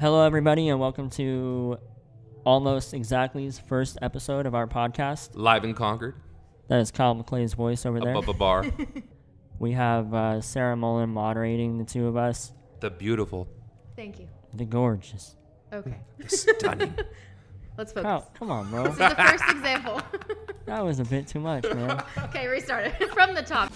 Hello, everybody, and welcome to almost exactly's first episode of our podcast. Live in Concord, That is Kyle McClay's voice over there. above a bar. We have uh, Sarah Mullen moderating the two of us. the beautiful, Thank you. The gorgeous. Okay, stunning. let's focus. Kyle, come on, bro. This is the first example. that was a bit too much, man. okay, restart it from the top.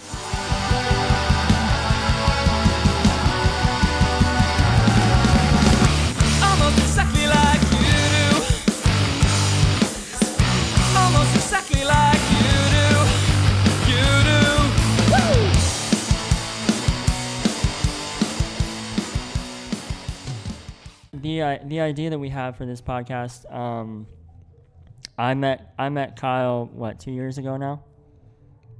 The uh, the idea that we have for this podcast, um, I met I met Kyle what two years ago now.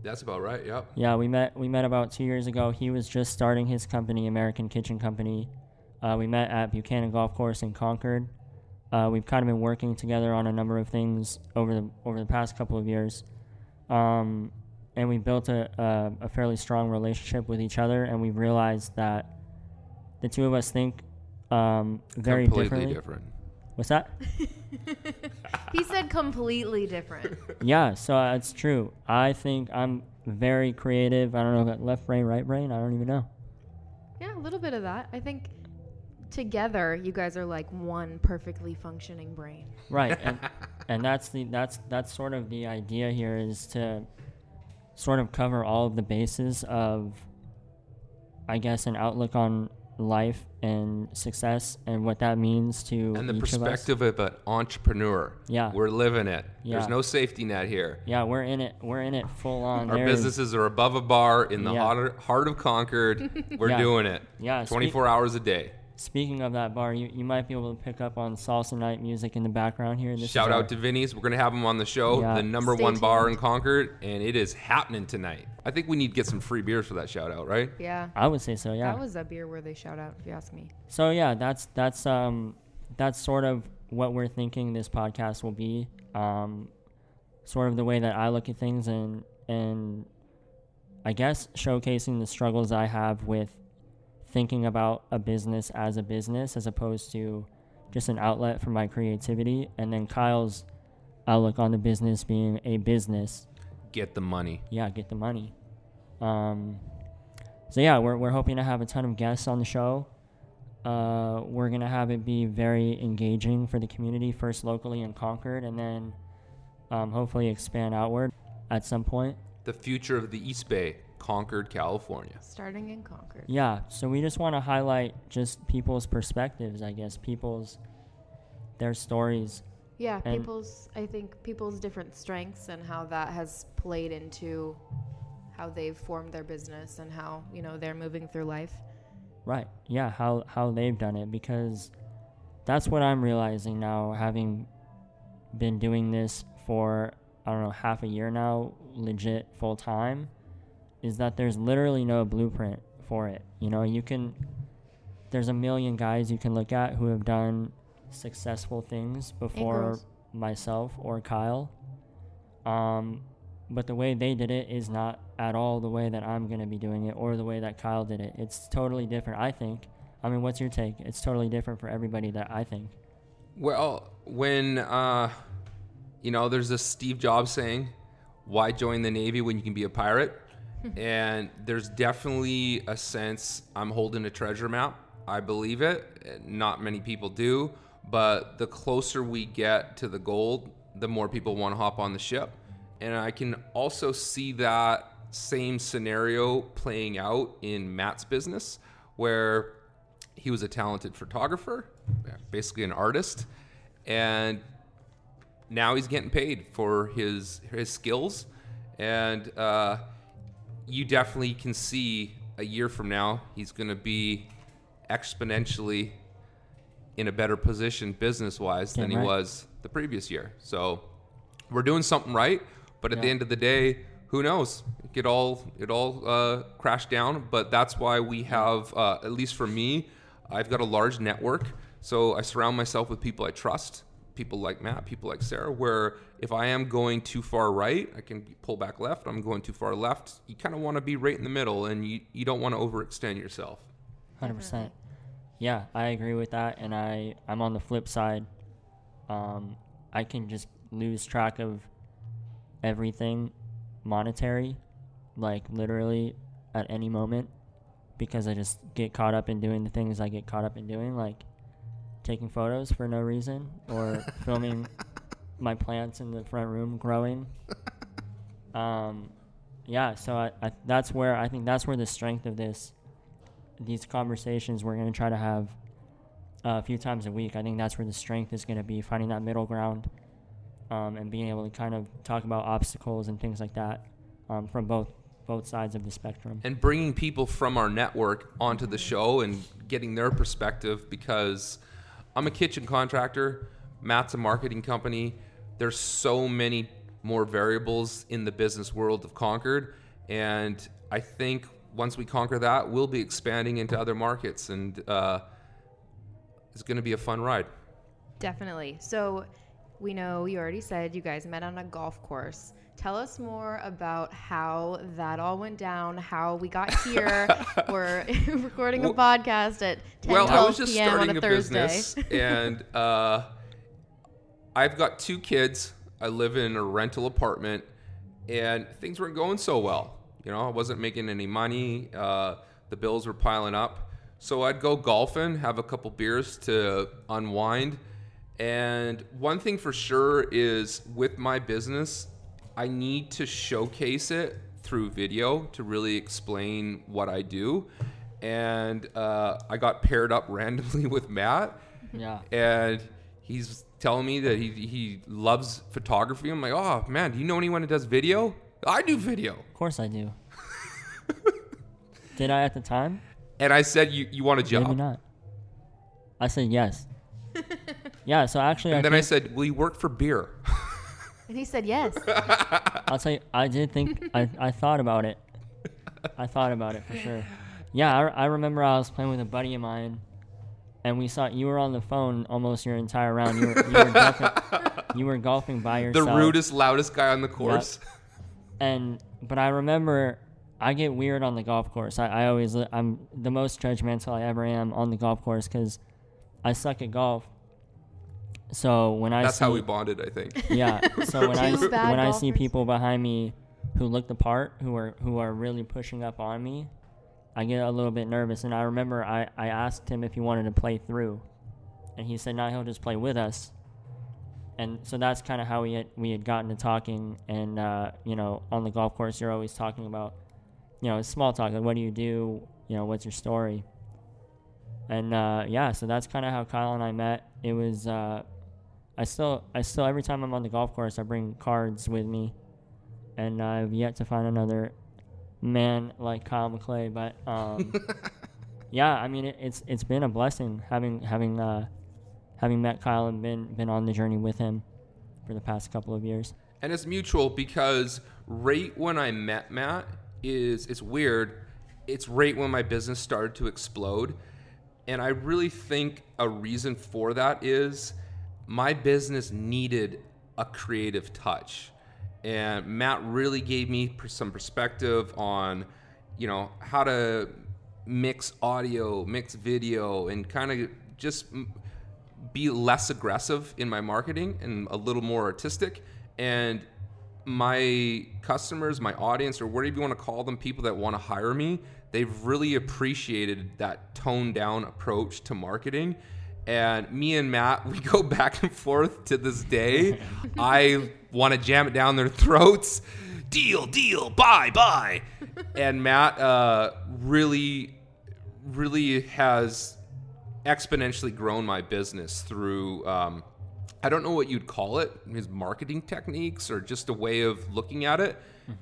That's about right. Yep. Yeah, we met we met about two years ago. He was just starting his company, American Kitchen Company. Uh, we met at Buchanan Golf Course in Concord. Uh, we've kind of been working together on a number of things over the over the past couple of years, um, and we built a, a a fairly strong relationship with each other. And we realized that the two of us think um, very Completely differently. different. What's that? He said completely different. Yeah, so uh, it's true. I think I'm very creative. I don't know about left brain, right brain. I don't even know. Yeah, a little bit of that. I think together you guys are like one perfectly functioning brain. Right, and and that's the that's that's sort of the idea here is to sort of cover all of the bases of, I guess, an outlook on life and success and what that means to And the each of perspective of, an entrepreneur. Yeah. We're living it. Yeah. There's no safety net here. Yeah, we're in it. We're in it full on. Our There is- businesses are above a bar in the Yeah. heart, of Concord. We're Yeah. doing it. Yeah, speak- 24 hours a day. Speaking of that bar, you, you might be able to pick up on salsa night music in the background here. This Shout is our- out to Vinny's. We're going to have him on the show, Yeah. the number Stay one bar in. Concord, and it is happening tonight. I think we need to get some free beers for that shout out, right? Yeah. I would say so. Yeah. That was a beer worthy shout out, if you ask me. So yeah, that's that's um that's sort of what we're thinking this podcast will be. Um, sort of the way that I look at things and and I guess showcasing the struggles I have with thinking about a business as a business as opposed to just an outlet for my creativity and then Kyle's outlook on the business being a business Get the money. yeah, get the money. Um, so yeah, we're we're hoping to have a ton of guests on the show. Uh, we're gonna have it be very engaging for the community, first locally in Concord, and then um, hopefully expand outward at some point. The future of the East Bay, Concord, California. Starting in Concord. Yeah, so we just want to highlight just people's perspectives, I guess, people's their stories. Yeah, And- people's I think people's different strengths and how that has played into how they've formed their business and how, you know, they're moving through life. Right. Yeah, how how they've done it because that's what I'm realizing now having been doing this for I don't know half a year now legit full time is that there's literally no blueprint for it. You know, you can there's a million guys you can look at who have done successful things before myself or Kyle. Um but the way they did it is not at all the way that I'm going to be doing it or the way that Kyle did it. It's totally different, I think. I mean, what's your take? It's totally different for everybody that I think. Well, when uh, you know, there's this Steve Jobs saying, "Why join the Navy when you can be a pirate?" and there's definitely a sense I'm holding a treasure map. I believe it. Not many people do, but the closer we get to the gold, the more people want to hop on the ship. And I can also see that same scenario playing out in Matt's business, where he was a talented photographer, basically an artist, and now he's getting paid for his his skills, and uh, you definitely can see a year from now he's going to be exponentially in a better position business wise than Damn he right. was the previous year. So we're doing something right, but at the end of the day, who knows? It all it all uh, crash down. But that's why we have, uh, at least for me, I've got a large network. So I surround myself with people I trust, people like Matt, people like Sarah. Where if I am going too far right, I can pull back left. I'm going too far left. You kind of want to be right in the middle, and you you don't want to overextend yourself. Hundred percent. Yeah, I agree with that, and I I'm on the flip side. Um, I can just lose track of everything monetary, like literally at any moment, because I just get caught up in doing the things I get caught up in doing, like taking photos for no reason or filming my plants in the front room growing. Um, yeah, so I, I that's where I think that's where the strength of this these conversations we're going to try to have uh, a few times a week. I think that's where the strength is going to be finding that middle ground um, and being able to kind of talk about obstacles and things like that um, from both both sides of the spectrum. and bringing people from our network onto the show and getting their perspective because I'm a kitchen contractor, Matt's a marketing company. There's so many more variables in the business world of Concord, and I think once we conquer that, we'll be expanding into other markets, and uh, it's going to be a fun ride. Definitely. So we know you already said you guys met on a golf course. Tell us more about how that all went down, how we got here. We're recording a podcast at 10, well, 12 I was just p.m. on starting a a, Thursday. business, and uh, I've got two kids. I live in a rental apartment, and things weren't going so well. You know, I wasn't making any money. Uh, the bills were piling up, so I'd go golfing, have a couple beers to unwind. And one thing for sure is with my business, I need to showcase it through video to really explain what I do. And uh, I got paired up randomly with Matt, Yeah. and he's telling me that he, he loves photography. I'm like, oh man, do you know anyone that does video? I do video. Of course I do. Did I at the time? And I said, you, you want a job? Maybe not. I said yes. yeah, so actually, I And then I said, will you work for beer? And he said yes. I'll tell you, I did think, I, I thought about it. I thought about it for sure. Yeah, I, I remember I was playing with a buddy of mine, and we saw you were on the phone almost your entire round. You were, you were, golfing, you were golfing by yourself. the rudest, loudest guy on the course. and but I remember I get weird on the golf course. I, I always I'm the most judgmental I ever am on the golf course because I suck at golf. So when I That's see, how we bonded, I think. yeah. So when I Two s- when I see people behind me who look the part, who are who are really pushing up on me, I get a little bit nervous. And I remember I I asked him if he wanted to play through, and he said no, he'll just play with us. And so that's kind of how we had we had gotten to talking. And uh, you know, on the golf course, you're always talking about, you know, small talk. Like, what do you do? You know, what's your story? And uh, yeah, so that's kind of how Kyle and I met. It was uh, I still I still every time I'm on the golf course I bring cards with me, and I've yet to find another man like Kyle McClay. But um, yeah, I mean it, it's it's been a blessing having having uh, having met Kyle and been been on the journey with him for the past couple of years. and it's mutual because right when I met Matt is it's weird. It's right when my business started to explode, and I really think a reason for that is my business needed a creative touch, and Matt really gave me some perspective on, you know, how to mix audio, mix video, and kind of just be less aggressive in my marketing and a little more artistic. And my customers, my audience, or whatever you want to call them, people that want to hire me, they've really appreciated that toned down approach to marketing. And me and Matt, we go back and forth to this day. I want to jam it down their throats. Deal, deal, buy, buy. And Matt uh, really, really has exponentially grown my business through um, I don't know what you'd call it, his marketing techniques or just a way of looking at it.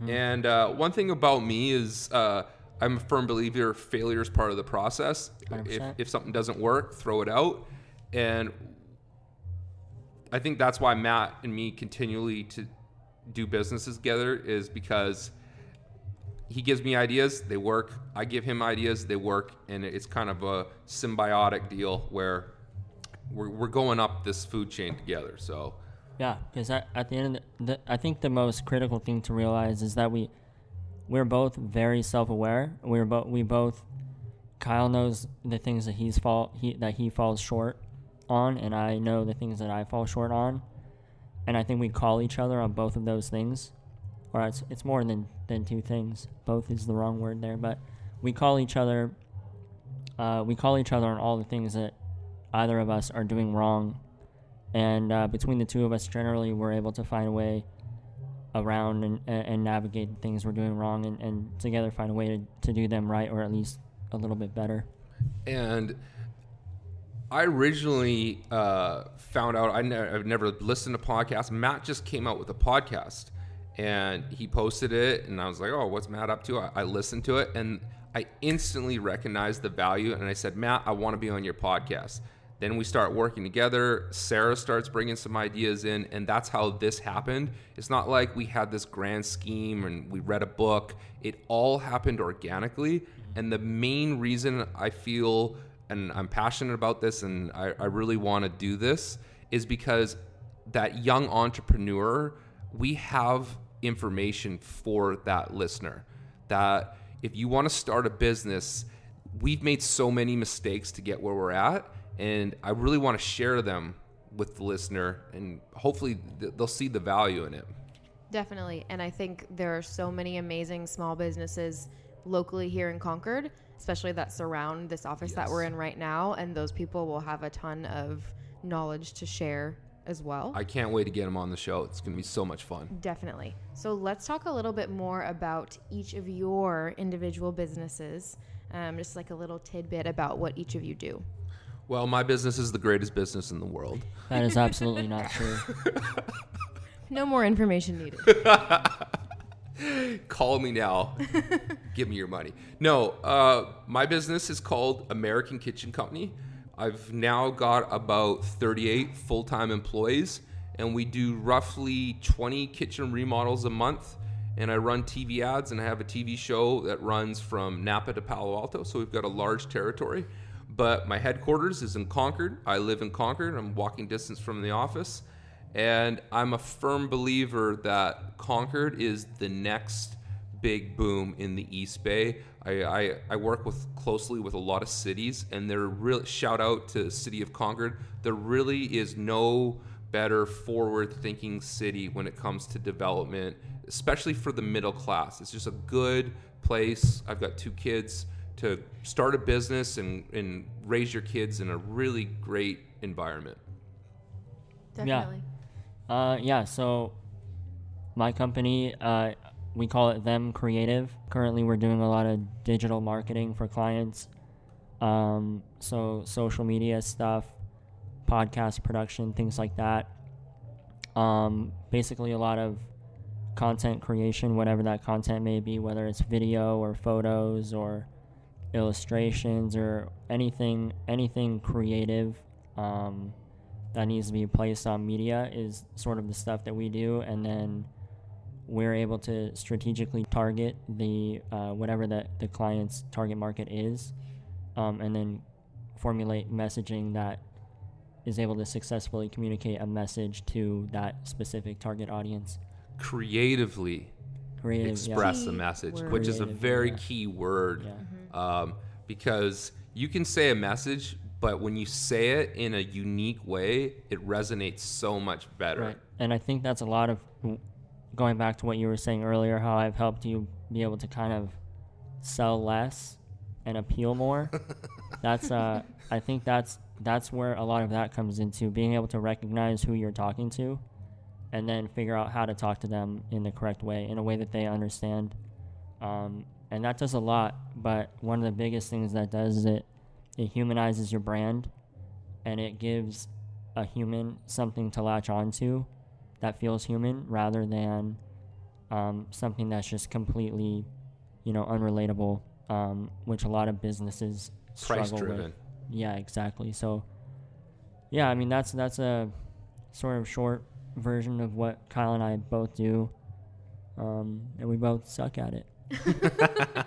And uh, one thing about me is uh, I'm a firm believer failure is part of the process. If, 100%. if something doesn't work, throw it out. And I think that's why Matt and me continually to do businesses together is because he gives me ideas, they work. I give him ideas, they work, and it's kind of a symbiotic deal where we're, we're going up this food chain together. So Yeah, because at, at the end of the, the, I think the most critical thing to realize is that we, we're both very self-aware. We're both we both Kyle knows the things that he's fall he that he falls short on, and I know the things that I fall short on, and I think we call each other on both of those things, or it's it's more than than two things. Both is the wrong word there, but we call each other. Uh, we call each other on all the things that either of us are doing wrong, and uh, between the two of us, generally, we're able to find a way around and, and navigate things we're doing wrong, and, and together find a way to, to do them right, or at least a little bit better. And I originally uh, found out I I've never listened to podcasts. Matt just came out with a podcast, and he posted it, and I was like, "Oh, what's Matt up to?" I, I listened to it, and I instantly recognized the value, and I said, "Matt, I want to be on your podcast." Then we start working together. Sarah starts bringing some ideas in, and that's how this happened. It's not like we had this grand scheme and we read a book. It all happened organically. And the main reason I feel, and I'm passionate about this, and I, I really want to do this, is because that young entrepreneur, we have information for that listener. That if you want to start a business, we've made so many mistakes to get where we're at and I really want to share them with the listener, and hopefully th- they'll see the value in it. Definitely. And I think there are so many amazing small businesses locally here in Concord, especially that surround this office that we're in right now. And those people will have a ton of knowledge to share as well. I can't wait to get them on the show. It's going to be so much fun. Definitely. So let's talk a little bit more about each of your individual businesses. Um, just like a little tidbit about what each of you do. Well, my business is the greatest business in the world. That is absolutely not true. No more information needed. Call me now. Give me your money. No, uh, my business is called American Kitchen Company. I've now got about 38 full time employees, and we do roughly 20 kitchen remodels a month. And I run TV ads, and I have a TV show that runs from Napa to Palo Alto. So we've got a large territory. But my headquarters is in Concord. I live in Concord. I'm walking distance from the office. And I'm a firm believer that Concord is the next big boom in the East Bay. I, I, I work with closely with a lot of cities, and they're really shout out to the city of Concord. There really is no better forward-thinking city when it comes to development, especially for the middle class. It's just a good place. I've got two kids to start a business and, and raise your kids in a really great environment. Definitely. Uh, yeah, so my company, uh, we call it Them Creative. Currently, we're doing a lot of digital marketing for clients. Um, so, social media stuff, podcast production, things like that. Um, basically, a lot of content creation, whatever that content may be, whether it's video or photos or illustrations or anything, anything creative. Um, that needs to be placed on media is sort of the stuff that we do and then we're able to strategically target the uh, whatever the, the client's target market is um, and then formulate messaging that is able to successfully communicate a message to that specific target audience Creatively creative express Key the message, word. which is a very yeah. key word. yeah Um, because you can say a message, but when you say it in a unique way, it resonates so much better. Right. And I think that's a lot of going back to what you were saying earlier, how I've helped you be able to kind of sell less and appeal more. that's uh I think that's that's where a lot of that comes into being able to recognize who you're talking to and then figure out how to talk to them in the correct way, in a way that they understand. Um, and that does a lot, but one of the biggest things that does is it it humanizes your brand and it gives a human something to latch onto that feels human rather than um, something that's just completely, you know, unrelatable, um, which a lot of businesses Price struggle with. Yeah, exactly. So, yeah, I mean that's that's a sort of short version of what Kyle and I both do, um, and we both suck at it.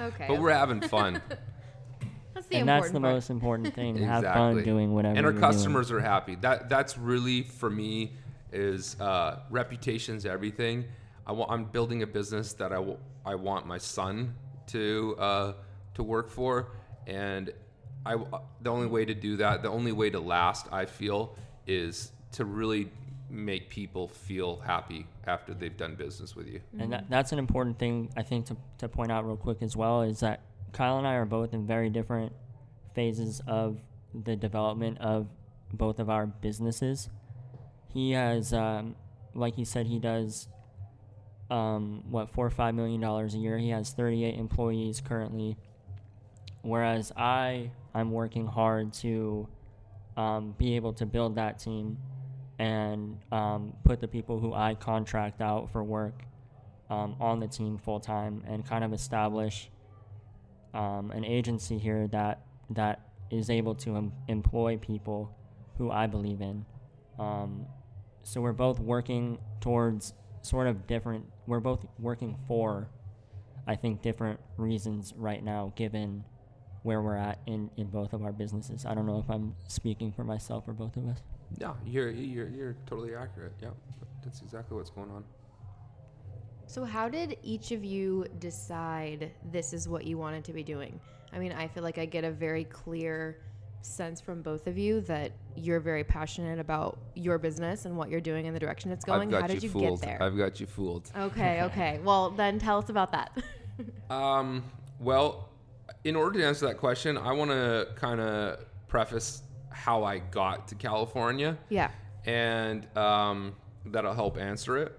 Okay. But we're having fun. that's the and that's the part. most important thing. Have fun Exactly. doing whatever. and our you're doing. customers are happy. That that's really for me is uh, reputation's everything. I want I'm building a business that I wa- I want my son to uh, to work for, and I the only way to do that, the only way to last, I feel, is to really make people feel happy after they've done business with you. And that, that's an important thing I think to, to point out real quick as well is that Kyle and I are both in very different phases of the development of both of our businesses. He has, um, like he said, he does um, what four or five million dollars a year. He has 38 employees currently, whereas I I'm working hard to um, be able to build that team and um, put the people who I contract out for work um, on the team full time and kind of establish um, an agency here that that is able to em- employ people who I believe in. Um, so we're both working towards sort of different. We're both working for, I think, different reasons right now, given where we're at in, in both of our businesses. I don't know if I'm speaking for myself or both of us. No, you're you're you're totally accurate. Yeah, that's exactly what's going on. So, how did each of you decide this is what you wanted to be doing? I mean, I feel like I get a very clear sense from both of you that you're very passionate about your business and what you're doing and the direction it's going. How did you you fooled. get there? I've got you fooled. okay, okay. Well, then tell us about that. Um, well, in order to answer that question, I want to kind of preface how I got to California. yeah. and um, that'll help answer it.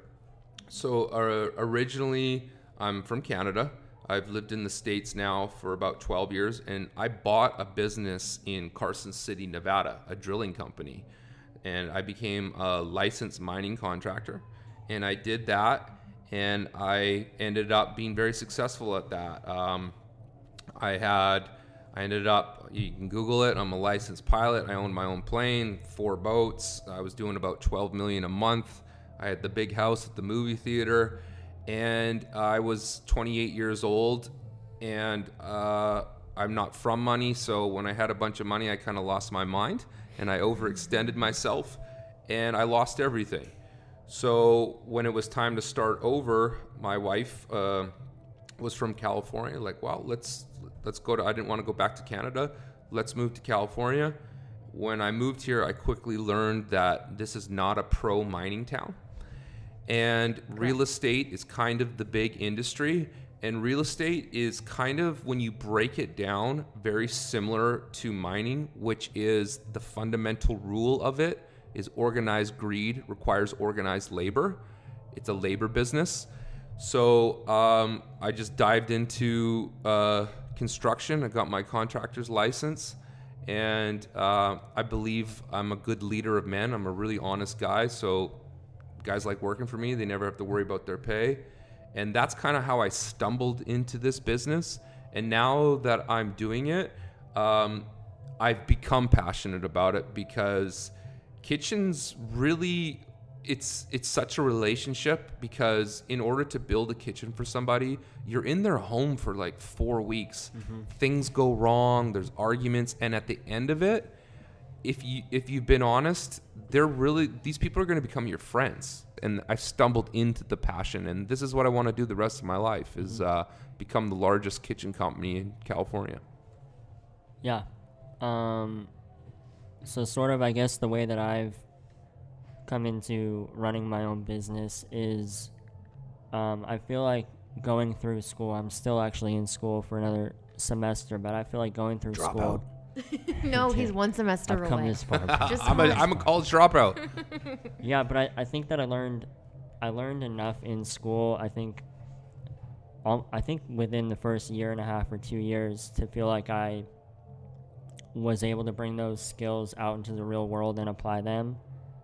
So, uh, originally, I'm from Canada. I've lived in the States now for about 12 years, and I bought a business in Carson City, Nevada, a drilling company. And I became a licensed mining contractor. And I did that, and I ended up being very successful at that. Um, I had, I ended up, you can Google it. I'm a licensed pilot. I owned my own plane, four boats. I was doing about 12 million a month. I had the big house at the movie theater, and I was 28 years old. And uh, I'm not from money, so when I had a bunch of money, I kind of lost my mind, and I overextended myself, and I lost everything. So when it was time to start over, my wife uh, was from California. Like, well, let's let's go to. I didn't want to go back to Canada. Let's move to California. When I moved here, I quickly learned that this is not a pro mining town, and real estate is kind of the big industry. And real estate is kind of, when you break it down, very similar to mining, which is the fundamental rule of it is organized greed requires organized labor. It's a labor business. So um, I just dived into uh, construction. I got my contractor's license. And uh, I believe I'm a good leader of men. I'm a really honest guy. So guys like working for me. They never have to worry about their pay. And that's kind of how I stumbled into this business. And now that I'm doing it, um, I've become passionate about it because kitchens really it's it's such a relationship because in order to build a kitchen for somebody you're in their home for like 4 weeks. Things go wrong there's arguments and at the end of it if you if you've been honest they're really these people are going to become your friends. And i've stumbled into the passion and this is what i want to do the rest of my life is uh, become the largest kitchen company in california. Yeah. Um, so sort of, I guess the way that I've come into running my own business is, um, I feel like going through school. I'm still actually in school for another semester, but I feel like going through Drop school. out. no, he's one semester I've come away. this far. Just I'm, a, one. I'm a college dropout yeah, but I, I think that I learned I learned enough in school. I think all, I think within the first year and a half or two years to feel like I was able to bring those skills out into the real world and apply them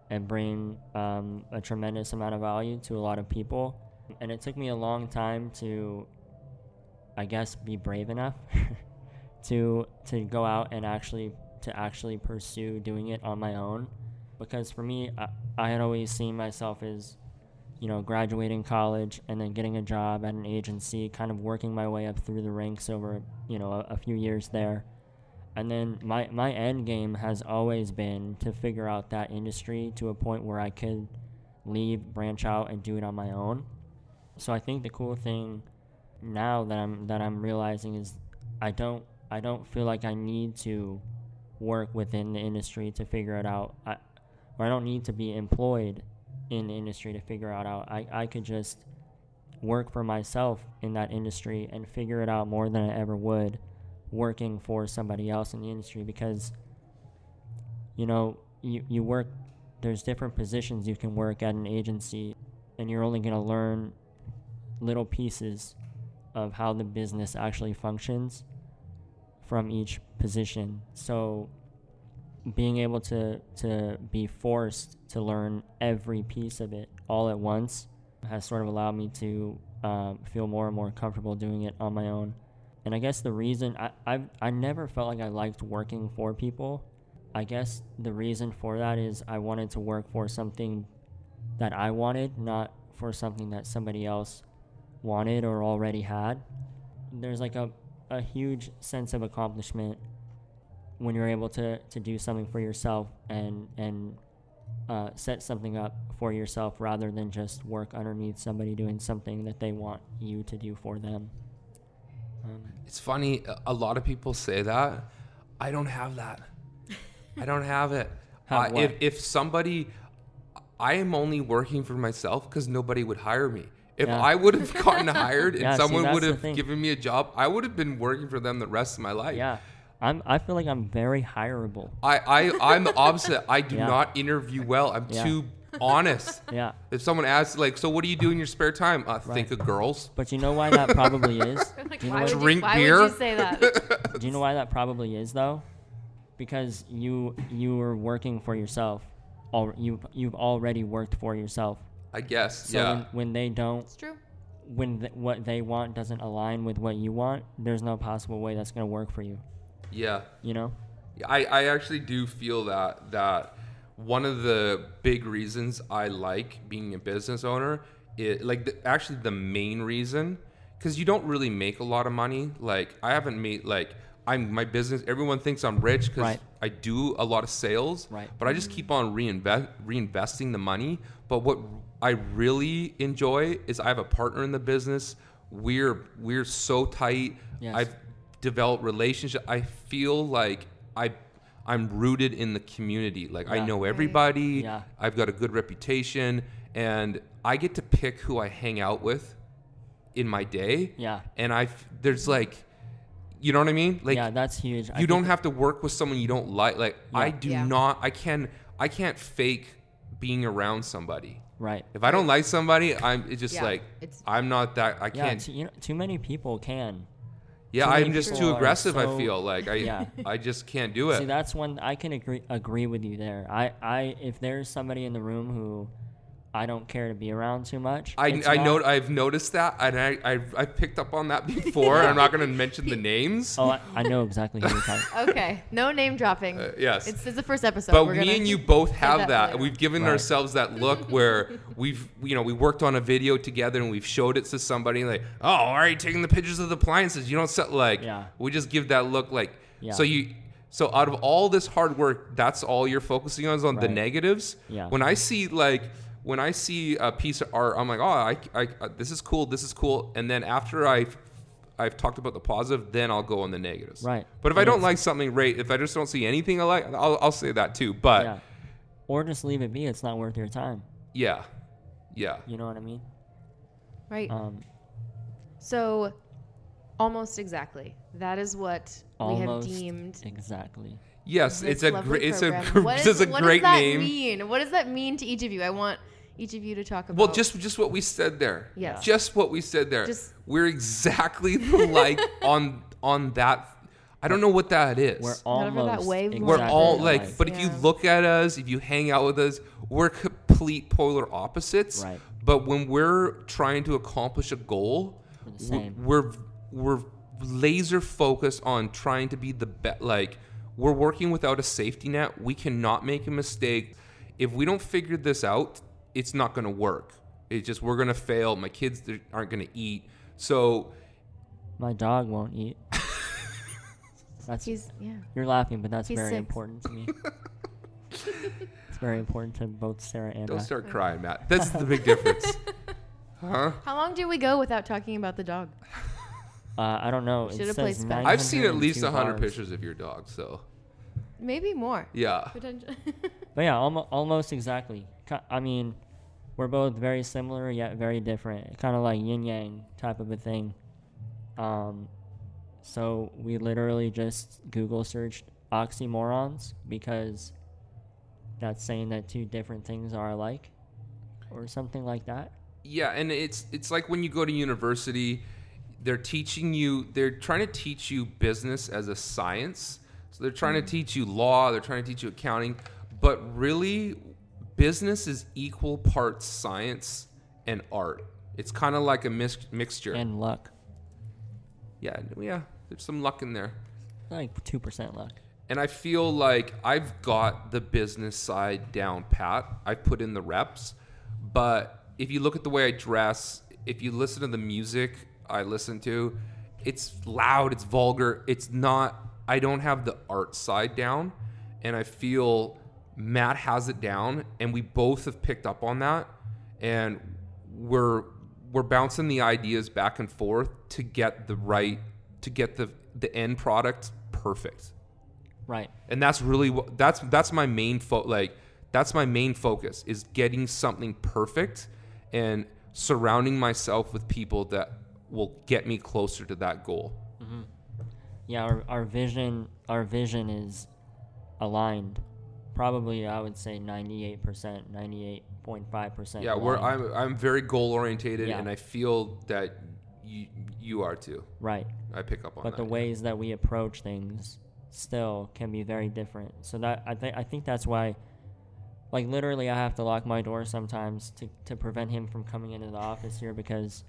and bring um, a tremendous amount of value to a lot of people. And it took me a long time to, I guess, be brave enough to to go out and actually to actually pursue doing it on my own because for me I, I had always seen myself as you know graduating college and then getting a job at an agency kind of working my way up through the ranks over you know a, a few years there and then my my end game has always been to figure out that industry to a point where I could leave branch out and do it on my own so I think the cool thing now that I'm that I'm realizing is I don't I don't feel like I need to work within the industry to figure it out. I or I don't need to be employed in the industry to figure it out. I, I could just work for myself in that industry and figure it out more than I ever would working for somebody else in the industry because you know, you, you work there's different positions you can work at an agency and you're only going to learn little pieces of how the business actually functions from each position. So being able to to be forced to learn every piece of it all at once has sort of allowed me to um, feel more and more comfortable doing it on my own. And I guess the reason I I've, I never felt like I liked working for people. I guess the reason for that is I wanted to work for something that I wanted, not for something that somebody else wanted or already had. There's like a, a huge sense of accomplishment when you're able to, to do something for yourself and and uh, set something up for yourself rather than just work underneath somebody doing something that they want you to do for them. It's funny. a- lot of people say that. I don't have that. I don't have it. Have Uh, if if somebody, I am only working for myself because nobody would hire me. If Yeah. I would have gotten hired and Yeah, someone would have given me a job, I would have been working for them the rest of my life. yeah, I'm. I feel like I'm very hireable. I, I I'm the opposite. I do Yeah. not interview well. I'm too honest. Yeah, If someone asks like, so what do you do in your spare time? Uh, Think of girls. but you know why that probably is. Like, do you know why what- would Drink you, why beer? would you say that? Do you know why that probably is though? Because you you were working for yourself. Al- you you've already worked for yourself. I guess. So yeah. when, when they don't, it's true. when th- what they want doesn't align with what you want, there's no possible way that's gonna work for you. yeah. You know? I, I actually do feel that that one of the big reasons I like being a business owner is like the, actually the main reason because you don't really make a lot of money. Like I haven't made like I'm my business. Everyone thinks I'm rich because Right. I do a lot of sales. Right. But I just keep on reinvest reinvesting the money. But what I really enjoy is I have a partner in the business. We're we're so tight. Yes. I've developed relationship. I feel like I I'm rooted in the community. Like I know everybody. Yeah. I've got a good reputation and I get to pick who I hang out with in my day. Yeah. And I there's like you know what I mean? Like yeah, that's huge. I you don't have to work with someone you don't like. Like I do Yeah. not I can I can't fake being around somebody. right. If I don't like somebody, I'm it's just Yeah, like it's- I'm not that I Yeah, can't too, you know, too many people can. Yeah, I'm just too aggressive. I feel like I, Yeah. I just can't do it. See, that's one I can agree agree with you there. I, I if there's somebody in the room who I don't care to be around too much. I, it's I not- know I've noticed that, and I I've, I've picked up on that before. I'm not going to mention the names. Oh, I, I know exactly who you're talking. Okay, no name dropping. Uh, yes. It's, it's the first episode. but We're me gonna and you both have for that. later. We've given Right. ourselves that look where we've you know we worked on a video together and we've showed it to somebody like, oh, all right, taking the pictures of the appliances. You don't set like Yeah. we just give that look like Yeah. so you. So out of all this hard work, that's all you're focusing on is on the Right. negatives. Yeah. When I see like when I see a piece of art, I'm like, oh, I, I, uh, this is cool, this is cool, and then after I've I've talked about the positive, then I'll go on the negatives. Right. But if I don't like something, right? If I just don't see anything I like, I'll, I'll say that too. But yeah. Or just leave it be. It's not worth your time. yeah, yeah. You know what I mean? right. Um, so, almost exactly. That is what we have deemed. exactly. Yes, this it's a lovely great it's a program. gr- What this is- is a what great does that name. mean? What does that mean to each of you? I want each of you to talk about. Well, just just what we said there. Yes. Just what we said there. Just- We're exactly like on on that. I don't know what that is. We're Whatever that almost. wavelength We're all Exactly like, alike. but if you look at us, if you hang out with us, we're complete polar opposites. Right. But when we're trying to accomplish a goal, We're the we're same. we're, we're laser focused on trying to be the best. Like we're working without a safety net. We cannot make a mistake. If we don't figure this out, it's not going to work. It's just we're going to fail. My kids aren't going to eat. So My dog won't eat. That's he's yeah. you're laughing, but that's He's very six. important to me. it's very important to both Sarah and don't I. start crying, Matt. That's the big difference. Huh? How long do we go without talking about the dog? Uh, I don't know. Should've It played says I've seen at least 902 hundred bars. pictures of your dog. So Maybe more. yeah, Potential. But yeah, almost, almost exactly. I mean, we're both very similar yet very different. Kind of like yin yang type of a thing. Um, so we literally just Google searched oxymorons because that's saying that two different things are alike, or something like that. yeah, and it's it's like when you go to university, they're teaching you. They're trying to teach you business as a science. So they're trying to teach you law. They're trying to teach you accounting, but really, business is equal parts science and art. It's kind of like a mix- mixture. And luck, yeah, yeah. There's some luck in there. like two percent luck. And I feel like I've got the business side down pat. I put in the reps. But if you look at the way I dress, if you listen to the music I listen to, it's loud, it's vulgar. It's not, I don't have the art side down. And I feel Matt has it down. And we both have picked up on that. And we're, we're bouncing the ideas back and forth to get the right, to get the, the end product perfect Right. and that's really what that's that's my main fo- like that's my main focus is getting something perfect and surrounding myself with people that will get me closer to that goal mm-hmm. Yeah, our, our vision our vision is aligned. Probably I would say 98%, 98.5%. yeah we're i'm i'm very goal orientated Yeah. and i feel that you you are too right. i pick up on But that the yeah. ways that we approach things still can be very different. So that I think I think that's why like literally I have to lock my door sometimes to, to prevent him from coming into the office here because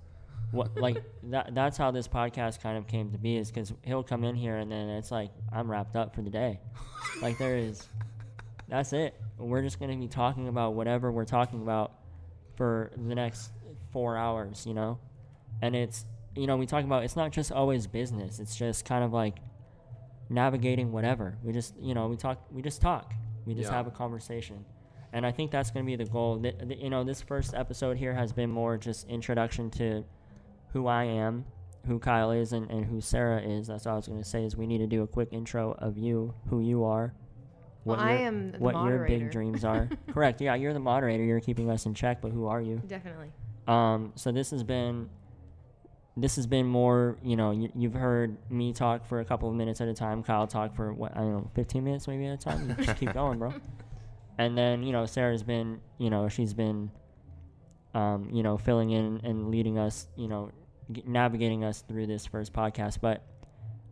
what like that that's how this podcast kind of came to be is cuz he'll come in here and then it's like I'm wrapped up for the day. like there is that's it. We're just going to be talking about whatever we're talking about for the next 4 hours, you know? And it's you know, we talk about it's not just always business. It's just kind of like navigating whatever. We just, you know, we talk, we just talk. We just Yeah. have a conversation. And I think that's going to be the goal. Th- th- you know, this first episode here has been more just introduction to who I am, who Kyle is, and, and who Sarah is. That's all I was going to say is we need to do a quick intro of you, who you are, Well, I am the what your big dreams are. Correct. Yeah, you're the moderator. You're keeping us in check, but who are you? Definitely. Um, so this has been this has been more, you know, you, you've heard me talk for a couple of minutes at a time, Kyle talk for what I don't know, 15 minutes maybe at a time. Just keep going, bro. And then you know, Sarah's been, you know, she's been, um, you know, filling in and leading us, you know, g- navigating us through this first podcast. But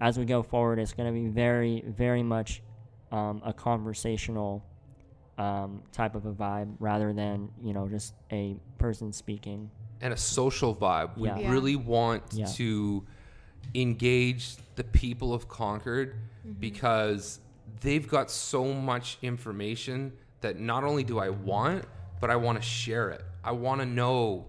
as we go forward, it's going to be very, very much um, a conversational um, type of a vibe rather than you know just a person speaking. and a social vibe. We Yeah. Yeah. really want Yeah. to engage the people of Concord because they've got so much information that not only do I want, but I want to share it. I want to know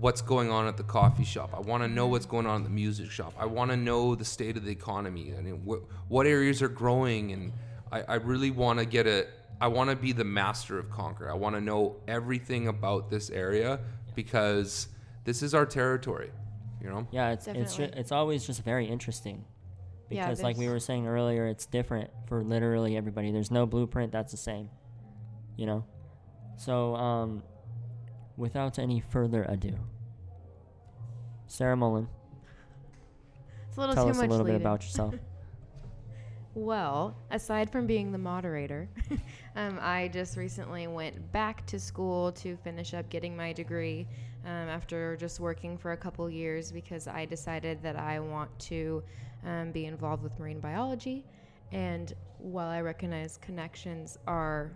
what's going on at the coffee shop. I want to know what's going on at the music shop. I want to know the state of the economy and wh- what areas are growing. And I, I really want to get a. I want to be the master of Concord. I want to know everything about this area because this is our territory. You know. Yeah, it's it's ju- it's always just very interesting Yeah, because like we were saying earlier, it's different for literally everybody. There's no blueprint that's the same, you know. So um, without any further ado, Sarah Mullen, It's a little tell too us a much little bit about yourself. Well, aside from being the moderator, um, I just recently went back to school to finish up getting my degree um, after just working for a couple years because I decided that I want to um, be involved with marine biology. And while I recognize connections are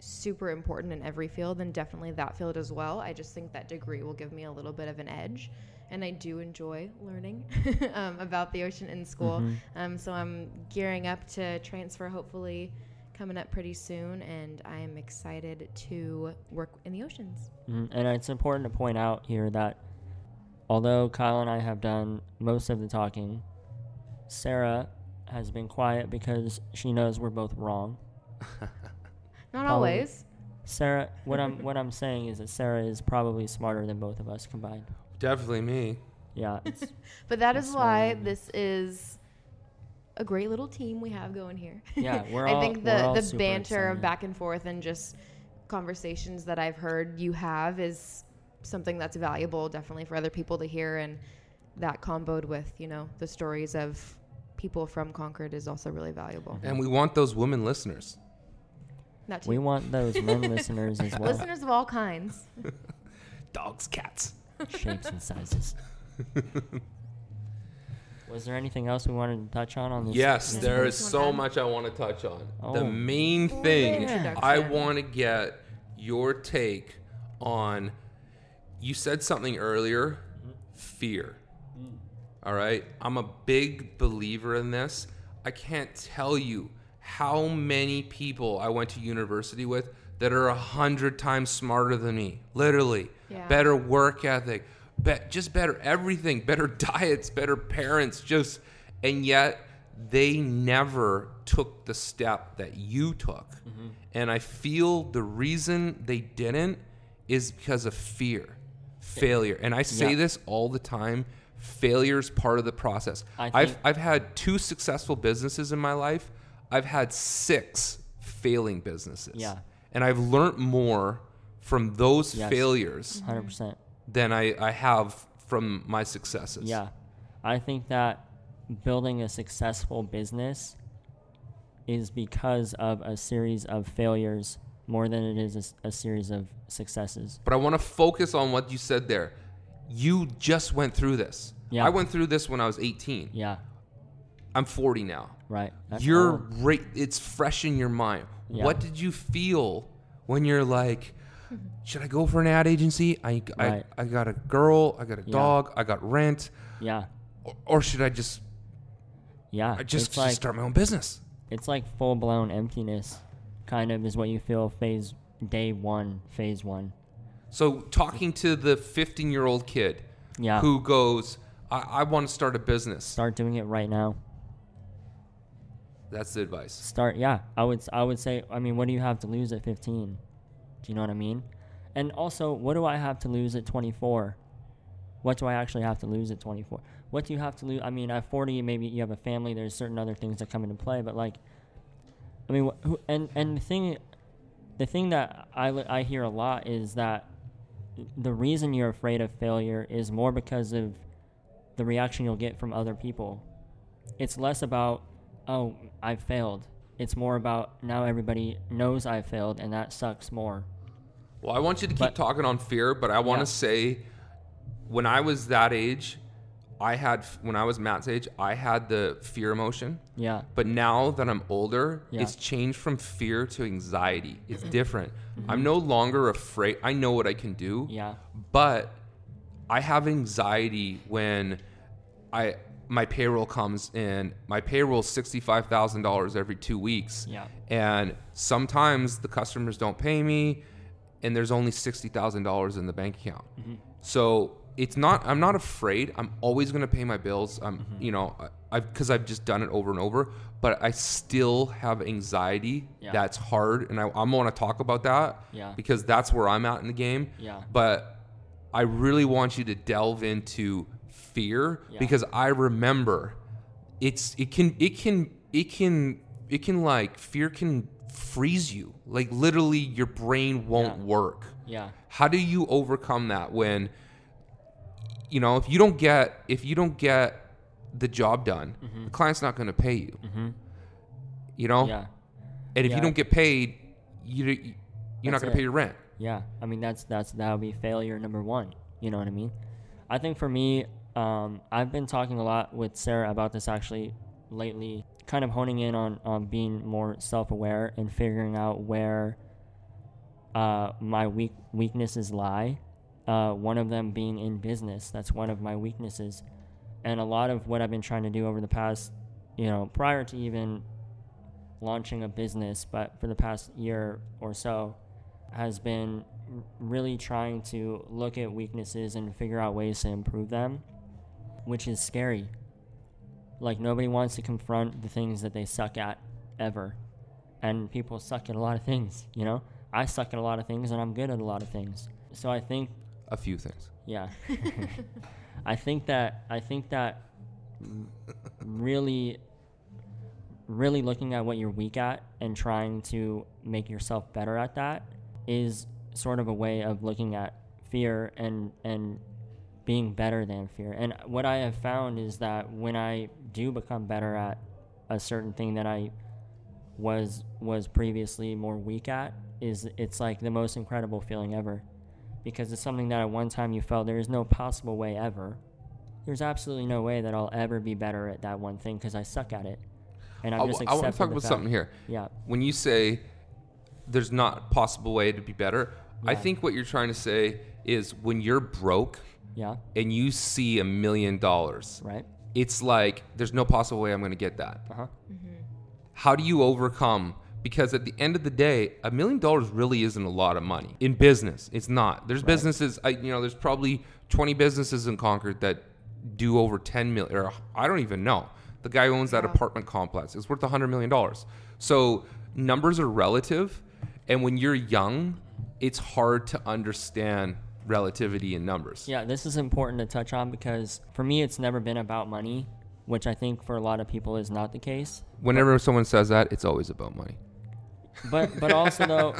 super important in every field and definitely that field as well, I just think that degree will give me a little bit of an edge. And I do enjoy learning um, about the ocean in school. Mhm. Um, so I'm gearing up to transfer, hopefully, coming up pretty soon, and I'm excited to work in the oceans. Mhm. And it's important to point out here that although Kyle and I have done most of the talking, Sarah has been quiet because she knows we're both wrong. Not always. Sarah, what I'm what I'm saying is that Sarah is probably smarter than both of us combined. Definitely me. Yeah, it's, But that is why why- this is a great little team we have going here. Yeah, we're I all- think we're the the banter excited. of back and forth and just conversations that I've heard you have is something that's valuable definitely for other people to hear and that comboed with, you know, the stories of people from Concord is also really valuable. Mm-hmm. And we want those women listeners. Not too we want those men listeners as well, listeners of all kinds. Dogs, cats. Shapes and sizes. Was there anything else we wanted to touch on on this? Yes, this- there is This one so had- much I want to touch on. The Oh. main thing Introduction. I want to get your take on. You said something earlier fear. Mm. All right. I'm a big believer in this. I can't tell you how many people I went to university with that are a hundred times smarter than me. Literally. Yeah. Better work ethic, be- just better everything, better diets, better parents, just, and yet they never took the step that you took. Mm-hmm. And I feel the reason they didn't is because of fear, failure. And I say Yeah. this all the time failure is part of the process. I I've, I've had two successful businesses in my life, I've had six failing businesses. Yeah. And I've learned more from those Yes. failures Hundred percent. than I, I have from my successes. Yeah, I think that building a successful business is because of a series of failures more than it is a series of successes. But I want to focus on what you said there. You just went through this. Yeah. I went through this when I was 18. Yeah, I'm 40 now. right. That's you're old. right. It's fresh in your mind. Yeah. What did you feel when you're like, should I go for an ad agency? I, Right. I, I got a girl, I got a Yeah. dog, I got rent, yeah, or, or should I just, yeah. I just, just like start my own business? it's like full blown emptiness, kind of is what you feel phase day one, phase one. So talking to the 15 year old kid Yeah, who goes, I, I want to start a business. start doing it right now. That's the advice. start yeah. I would i would say i mean what do you have to lose at 15 do you know what i mean? And also what do i have to lose at 24 what do i actually have to lose at 24 what do you have to lose i mean at 40 maybe you have a family there's certain other things that come into play but like i mean wh- who, and and the thing the thing that I, I hear a lot is that the reason you're afraid of failure is more because of the reaction you'll get from other people. It's less about oh i failed it's more about now everybody knows i failed and that sucks more Well, I want you to keep But- talking on fear, but I want to Yeah. say when I was that age, I had, when I was Matt's age, I had the fear emotion. yeah But now that I'm older, Yeah. it's changed from fear to anxiety. It's mm-hmm. different. Mm-hmm. I'm no longer afraid. I know what I can do. yeah But I have anxiety when I my payroll comes in. My payroll is sixty five thousand dollars every two weeks. Yeah. And sometimes the customers don't pay me, and there's only sixty thousand dollars in the bank account. Mm-hmm. So it's not. I'm not afraid. I'm always going to pay my bills. I'm. Mm-hmm. You know. I've because I've just done it over and over. But I still have anxiety. Yeah. That's hard, and I, I'm going to talk about that. Yeah. Because that's where I'm at in the game. Yeah. But I really want you to delve into fear Yeah. because I remember it's it can it can it can it can like fear can freeze you. Like literally your brain won't Yeah. work. yeah How do you overcome that when you know, if you don't get if you don't get the job done, the client's not going to pay you. You know? Mm-hmm. yeah And if Yeah. you don't get paid, you you're not going to pay your rent. Yeah, I mean that's that's that would be failure number one. You know what I mean? I think for me, um, I've been talking a lot with Sarah about this actually lately, kind of honing in on on being more self aware and figuring out where uh, my weak weaknesses lie. Uh, one of them being in business. That's one of my weaknesses, and a lot of what I've been trying to do over the past, you know, prior to even launching a business, but for the past year or so, has been really trying to look at weaknesses and figure out ways to improve them, which is scary. Like, nobody wants to confront the things that they suck at ever. And people suck at a lot of things, you know? I suck at a lot of things and I'm good at a lot of things. So I think A few things. yeah. I think that I think that really really looking at what you're weak at and trying to make yourself better at that is sort of a way of looking at fear and and being better than fear. And what I have found is that when I do become better at a certain thing that I was was previously more weak at is it's like the most incredible feeling ever because it's something that at one time you felt there is no possible way ever there's absolutely no way that I'll ever be better at that one thing because I suck at it and I'm I, just I want to talk about fact. something here. yeah When you say there's not a possible way to be better, I think what you're trying to say is when you're broke yeah and you see a million dollars, right it's like there's no possible way I'm going to get that. uh-huh How do you overcome? Because at the end of the day, a million dollars really isn't a lot of money in business. It's not. There's businesses, I, you know, there's probably 20 businesses in Concord that do over 10 million, or I don't even know. The guy who owns that Wow. apartment complex is worth 100 million dollars. So numbers are relative, and when you're young, it's hard to understand relativity in numbers. Yeah, this is important to touch on because for me, it's never been about money, which I think for a lot of people is not the case. Whenever someone says that, it's always about money. But but also though,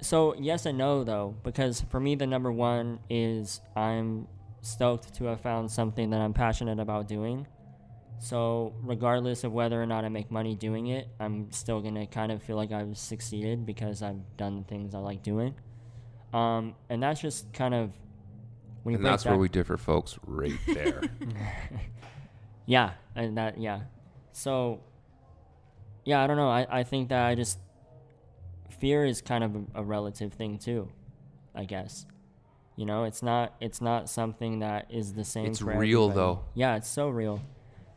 so yes and no though, because for me the number one is I'm stoked to have found something that I'm passionate about doing. So regardless of whether or not I make money doing it, I'm still gonna kind of feel like I've succeeded because I've done the things I like doing. Um, and that's just kind of when you And that's where we differ, folks, right there. Yeah, and that yeah. So yeah, I don't know. I, I think that I just fear is kind of a, a relative thing too, I guess. You know, it's not it's not something that is the same. It's real, everybody. though. Yeah, it's so real.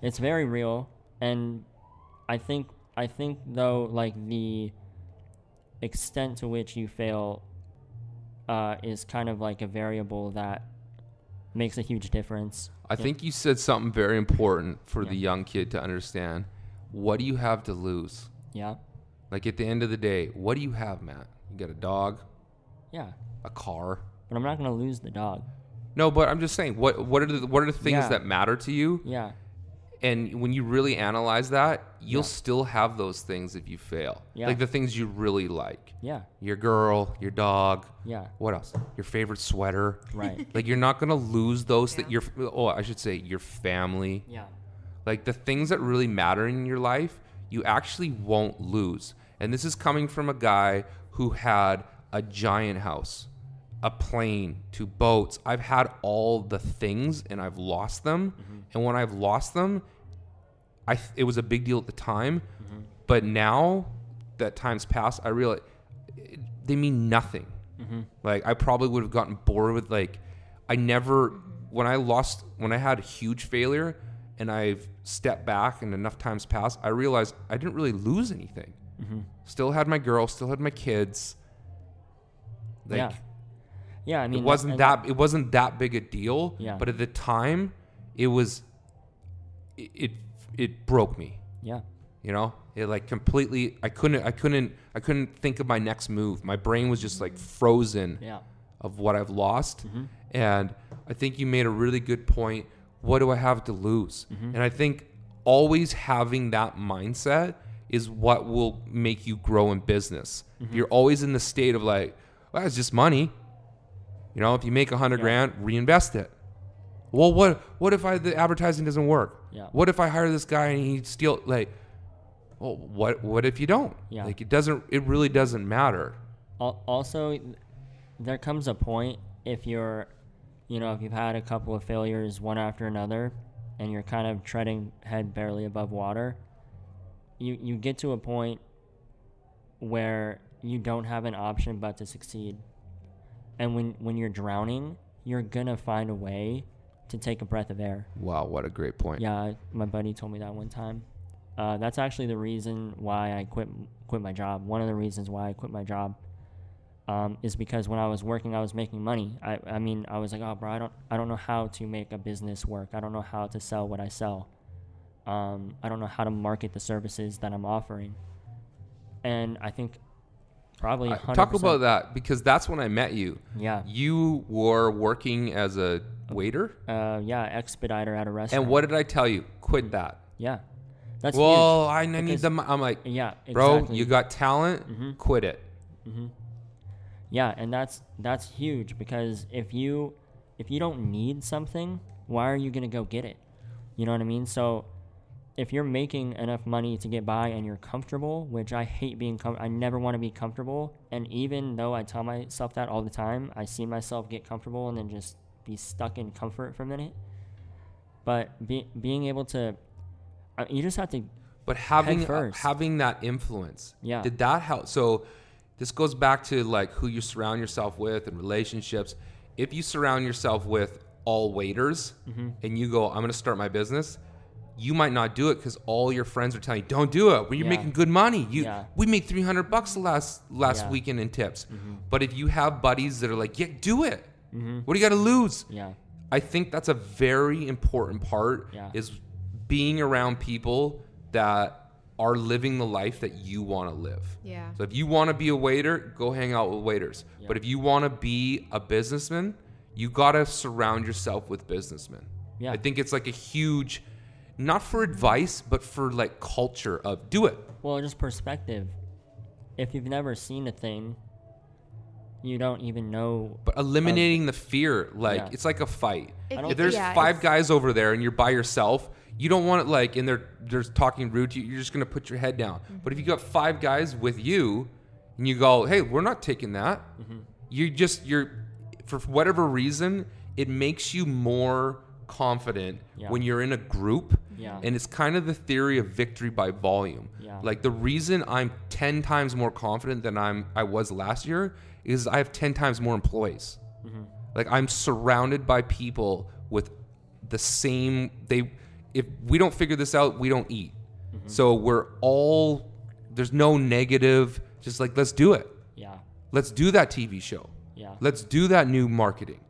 It's very real, and I think I think though like the extent to which you fail uh, is kind of like a variable that makes a huge difference. I think you said something very important for the young kid to understand. What do you have to lose? Yeah, Like at the end of the day, what do you have, Matt? You got a dog, yeah. a car. But I'm not gonna lose the dog. No, but I'm just saying, what what are the what are the things Yeah. that matter to you? Yeah, And when you really analyze that, you'll Yeah. still have those things if you fail. Yeah. Like the things you really like. yeah, Your girl, your dog. yeah. What else? Your favorite sweater. Right. Like you're not gonna lose those. That your oh, I should say your family. yeah. Like the things that really matter in your life, you actually won't lose. And this is coming from a guy who had a giant house, a plane, to boats. I've had all the things and I've lost them. Mm-hmm. And when I've lost them, I th- it was a big deal at the time, mm-hmm. but now that time's passed, I realize it- they mean nothing. Mm-hmm. Like I probably would have gotten bored with like I never when I lost when I had a huge failure and I've stepped back and enough times passed, I realized I didn't really lose anything. Still had my girl, still had my kids. Like yeah. Yeah, I mean it wasn't that it wasn't that big a deal. Yeah. But at the time, it was it it, it broke me. Yeah, You know, it like completely. I couldn't. I couldn't. I couldn't think of my next move. My brain was just like frozen yeah, of what I've lost. Mm-hmm. And I think you made a really good point. What do I have to lose? Mm-hmm. And I think always having that mindset is what will make you grow in business. Mm-hmm. you're always in the state of like, well, it's just money. You know, if you make a hundred Yeah. grand, reinvest it. Well, what what if I the advertising doesn't work? Yeah. What if I hire this guy and he steal like? Well, what what if you don't? Yeah. Like it doesn't. It really doesn't matter. Also there comes a point if you're you know if you've had a couple of failures one after another and you're kind of treading head barely above water you you get to a point where you don't have an option but to succeed and when when you're drowning you're gonna find a way to take a breath of air Wow, what a great point. yeah, my buddy told me that one time. Uh, that's actually the reason why I quit quit my job. One of the reasons why I quit my job um, is because when I was working, I was making money. I, I mean, I was like, oh, bro, I don't I don't know how to make a business work. I don't know how to sell what I sell. Um, I don't know how to market the services that I'm offering. And I think Probably 100%. talk about that because that's when I met you. Yeah. You were working as a waiter, Uh, yeah, expediter at a restaurant. and what did I tell you? Quit that. Yeah, that's well, huge. I need the. I'm like, Yeah, bro, you got talent. Mm-hmm. Quit it. Yeah, and that's that's huge because if you if you don't need something, why are you gonna go get it? You know what I mean? So if you're making enough money to get by and you're comfortable, which I hate being com- I never want to be comfortable, and even though I tell myself that all the time, I see myself get comfortable and then just be stuck in comfort for a minute. But be- being able to, uh, you just have to But having uh, having that influence, Yeah. did that help? So this goes back to like who you surround yourself with and relationships. If you surround yourself with all waiters Mm-hmm. and you go, I'm going to start my business, you might not do it because all your friends are telling you, "Don't do it. Well, you're Yeah. making good money. You, Yeah. we made 300 bucks last last Yeah. Mm-hmm. weekend in tips." But if you have buddies that are like, "Yeah, do it. What do you got to lose?" yeah I think that's a very important part Yeah. is being around people that are living the life that you want to live. Yeah. So if you want to be a waiter, go hang out with waiters. Yeah. But if you want to be a businessman, you got to surround yourself with businessmen. Yeah. I think it's like a huge not for advice, but for like culture of do it. Well, just perspective. If you've never seen a thing, you don't even know. But eliminating the fear, like Yeah. it's like a fight. If If, there's yeah, five guys over there and you're by yourself, you don't want it like and they're they're talking rude to you. You're just gonna put your head down. But if you got five guys with you, and you go, hey, we're not taking that. Mm-hmm. You just you're for whatever reason, it makes you more confident Yeah. when you're in a group. Yeah. And it's kind of the theory of victory by volume. Yeah. Like the reason I'm 10 times more confident than I'm I was last year is I have 10 times more employees. Mm-hmm. Like I'm surrounded by people with the same they if we don't figure this out, we don't eat. Mm-hmm. So we're all there's no negative just like let's do it. Yeah, Let's do that TV show. yeah, Let's do that new marketing.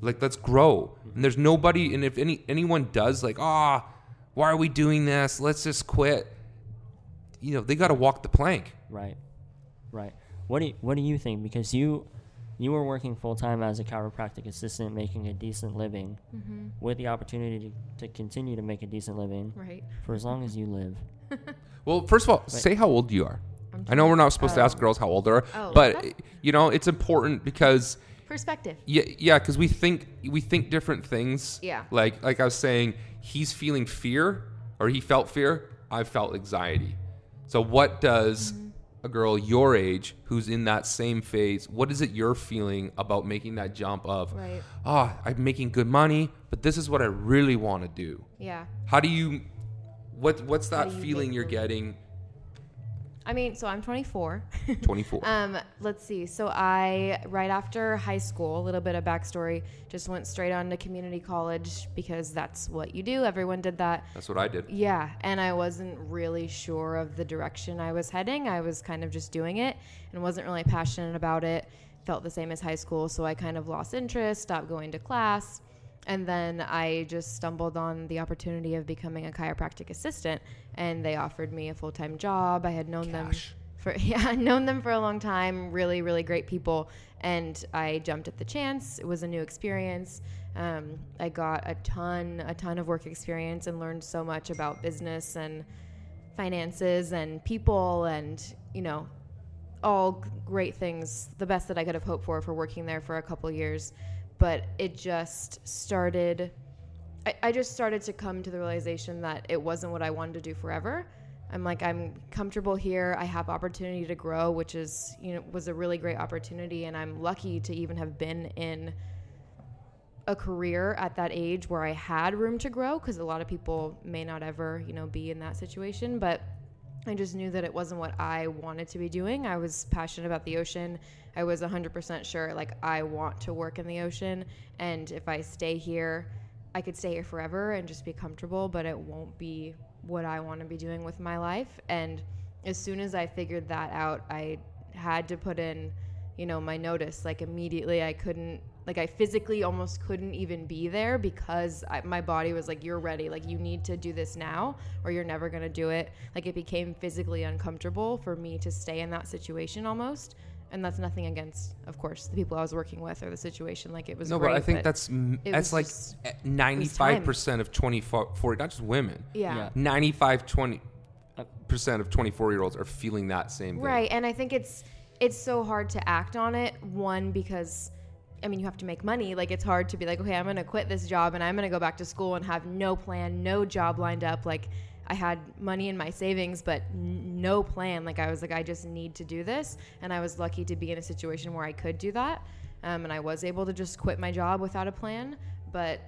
Like let's grow. And there's nobody and if any anyone does like, "Ah, why are we doing this? Let's just quit." You know, they got to walk the plank. right, right. What do you, What do you think? Because you you were working full time as a chiropractic assistant, making a decent living, Mm-hmm. with the opportunity to, to continue to make a decent living Right. for as long as you live. Well, first of all, say how old you are. I'm know we're not supposed to ask girls how old they are, Oh, but that's- you know, it's important because Perspective. yeah, yeah, because we think we think different things. Yeah. Like like I was saying, he's feeling fear or he felt fear. I felt anxiety. So what does Mm-hmm. a girl your age who's in that same phase? What is it you're feeling about making that jump of? Right. Ah, I'm making good money, but this is what I really want to do. Yeah. How do you? What what's that feeling you're getting? I mean, so I'm 24. 24. Um, let's see. So I, right after high school, a little bit of backstory, just went straight on to community college because that's what you do. Everyone did that. That's what I did. Yeah, and I wasn't really sure of the direction I was heading. I was kind of just doing it and wasn't really passionate about it. Felt the same as high school, so I kind of lost interest, stopped going to class. And then I just stumbled on the opportunity of becoming a chiropractic assistant, and they offered me a full time job. I had known them for yeah, known them for a long time. Really, really great people, and I jumped at the chance. It was a new experience. Um, I got a ton, a ton of work experience, and learned so much about business and finances and people, and you know, all great things. The best that I could have hoped for for working there for a couple years, but it just started. I, I just started to come to the realization that it wasn't what I wanted to do forever. I'm like I'm comfortable here. I have opportunity to grow, which is you know was a really great opportunity, and I'm lucky to even have been in a career at that age where I had room to grow because a lot of people may not ever you know be in that situation, but I just knew that it wasn't what I wanted to be doing. I was passionate about the ocean. I was 100% sure like I want to work in the ocean and if I stay here, I could stay here forever and just be comfortable, but it won't be what I want to be doing with my life. And as soon as I figured that out, I had to put in, you know, my notice. Like immediately, I couldn't, like, I physically almost couldn't even be there because I, my body was like, "You're ready. Like, you need to do this now, or you're never gonna do it." Like, it became physically uncomfortable for me to stay in that situation almost. And that's nothing against, of course, the people I was working with or the situation. Like, it was No, great, but I think that's that's like ninety five percent of 24, 40, not just women. yeah. Yeah. 95 20 uh, percent of 24 year olds are feeling that same thing. Right, and I think it's it's so hard to act on it. One because I mean you have to make money. Like it's hard to be like, okay, I'm gonna quit this job and I'm gonna go back to school and have no plan, no job lined up. Like I had money in my savings, but n- no plan. Like I was like, I just need to do this, and I was lucky to be in a situation where I could do that, um, and I was able to just quit my job without a plan. But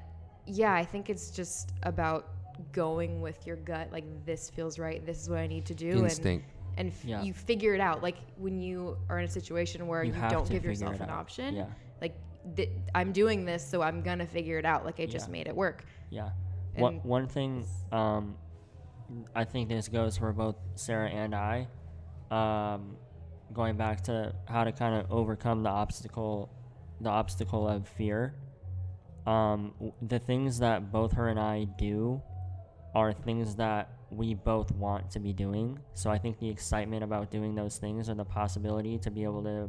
yeah, I think it's just about going with your gut. Like this feels right. This is what I need to do. and- Instinct. and f- Yeah. you figure it out. Like when you are in a situation where You you, don't give yourself an out. option, Yeah. like th- I'm doing this, so I'm gonna figure it out. Like I just Yeah. made it work. Yeah. One one thing um, I think this goes for both Sarah and I. Um, going back to how to kind of overcome the obstacle, the obstacle of fear. Um, w- the things that both her and I do are things that we both want to be doing. So I think the excitement about doing those things or the possibility to be able to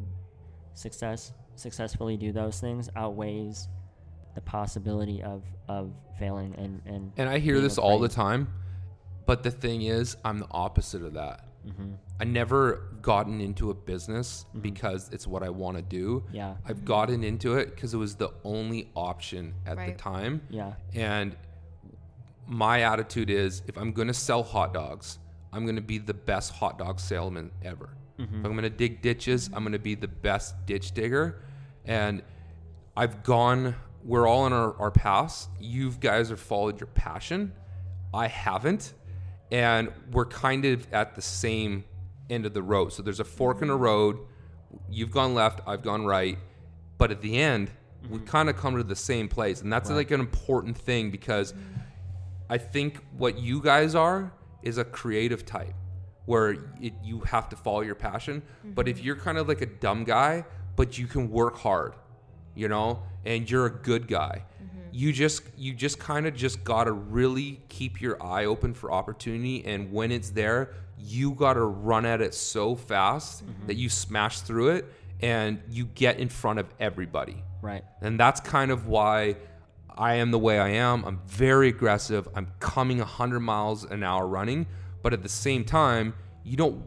success successfully do those things outweighs the possibility of of failing and and And I hear this all the time, but the thing is, I'm the opposite of that. Mm-hmm. I never gotten into a business because it's what I want to do. Yeah. I've gotten into it because it was the only option at the time. Yeah. And my attitude is if I'm going to sell hot dogs, I'm going to be the best hot dog salesman ever. If I'm going to dig ditches, I'm going to be the best ditch digger. And I've gone, we're all in our, our paths. You guys have followed your passion. I haven't. And we're kind of at the same end of the road. So there's a fork in the mm-hmm. road. You've gone left, I've gone right. But at the end, we mm-hmm. kind of come to the same place. And that's like an important thing because mm. I think what you guys are is a creative type where it, you have to follow your passion. But if mm-hmm. you're kind of like a dumb guy, but you can work hard, you know, and you're a good guy, you just you just kind of just gotta really keep your eye open for opportunity. And when it's there, you gotta run at it so fast mm-hmm. that you smash through it and you get in front of everybody. Right. And that's kind of why I am the way I am. I'm very aggressive. I'm coming 100 miles an hour running, but at the same time, you don't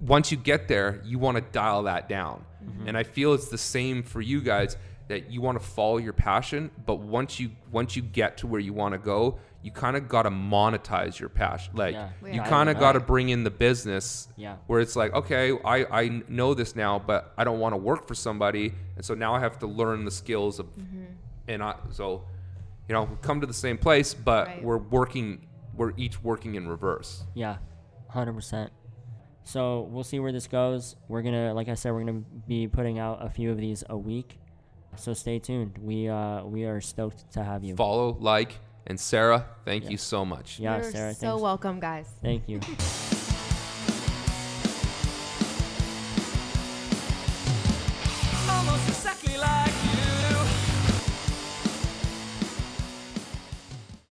once you get there, you want to dial that down. Mm-hmm. And I feel it's the same for you guys that you want to follow your passion, but once you once you get to where you want to go, you kind of got to monetize your passion. Like Yeah. You kind of got to bring in the business Yeah. where it's like, okay, I, I know this now, but I don't want to work for somebody. And so now I have to learn the skills of, Mm-hmm. and I, so, you know, we come to the same place, but Right. we're working, we're each working in reverse. Yeah. Hundred percent. So we'll see where this goes. We're gonna, like I said, we're gonna be putting out a few of these a week. So stay tuned. We uh we are stoked to have you. Follow, like, and Sarah, thank Yeah. you so much. Yeah, You're Sarah. so thanks. welcome, guys. Thank you.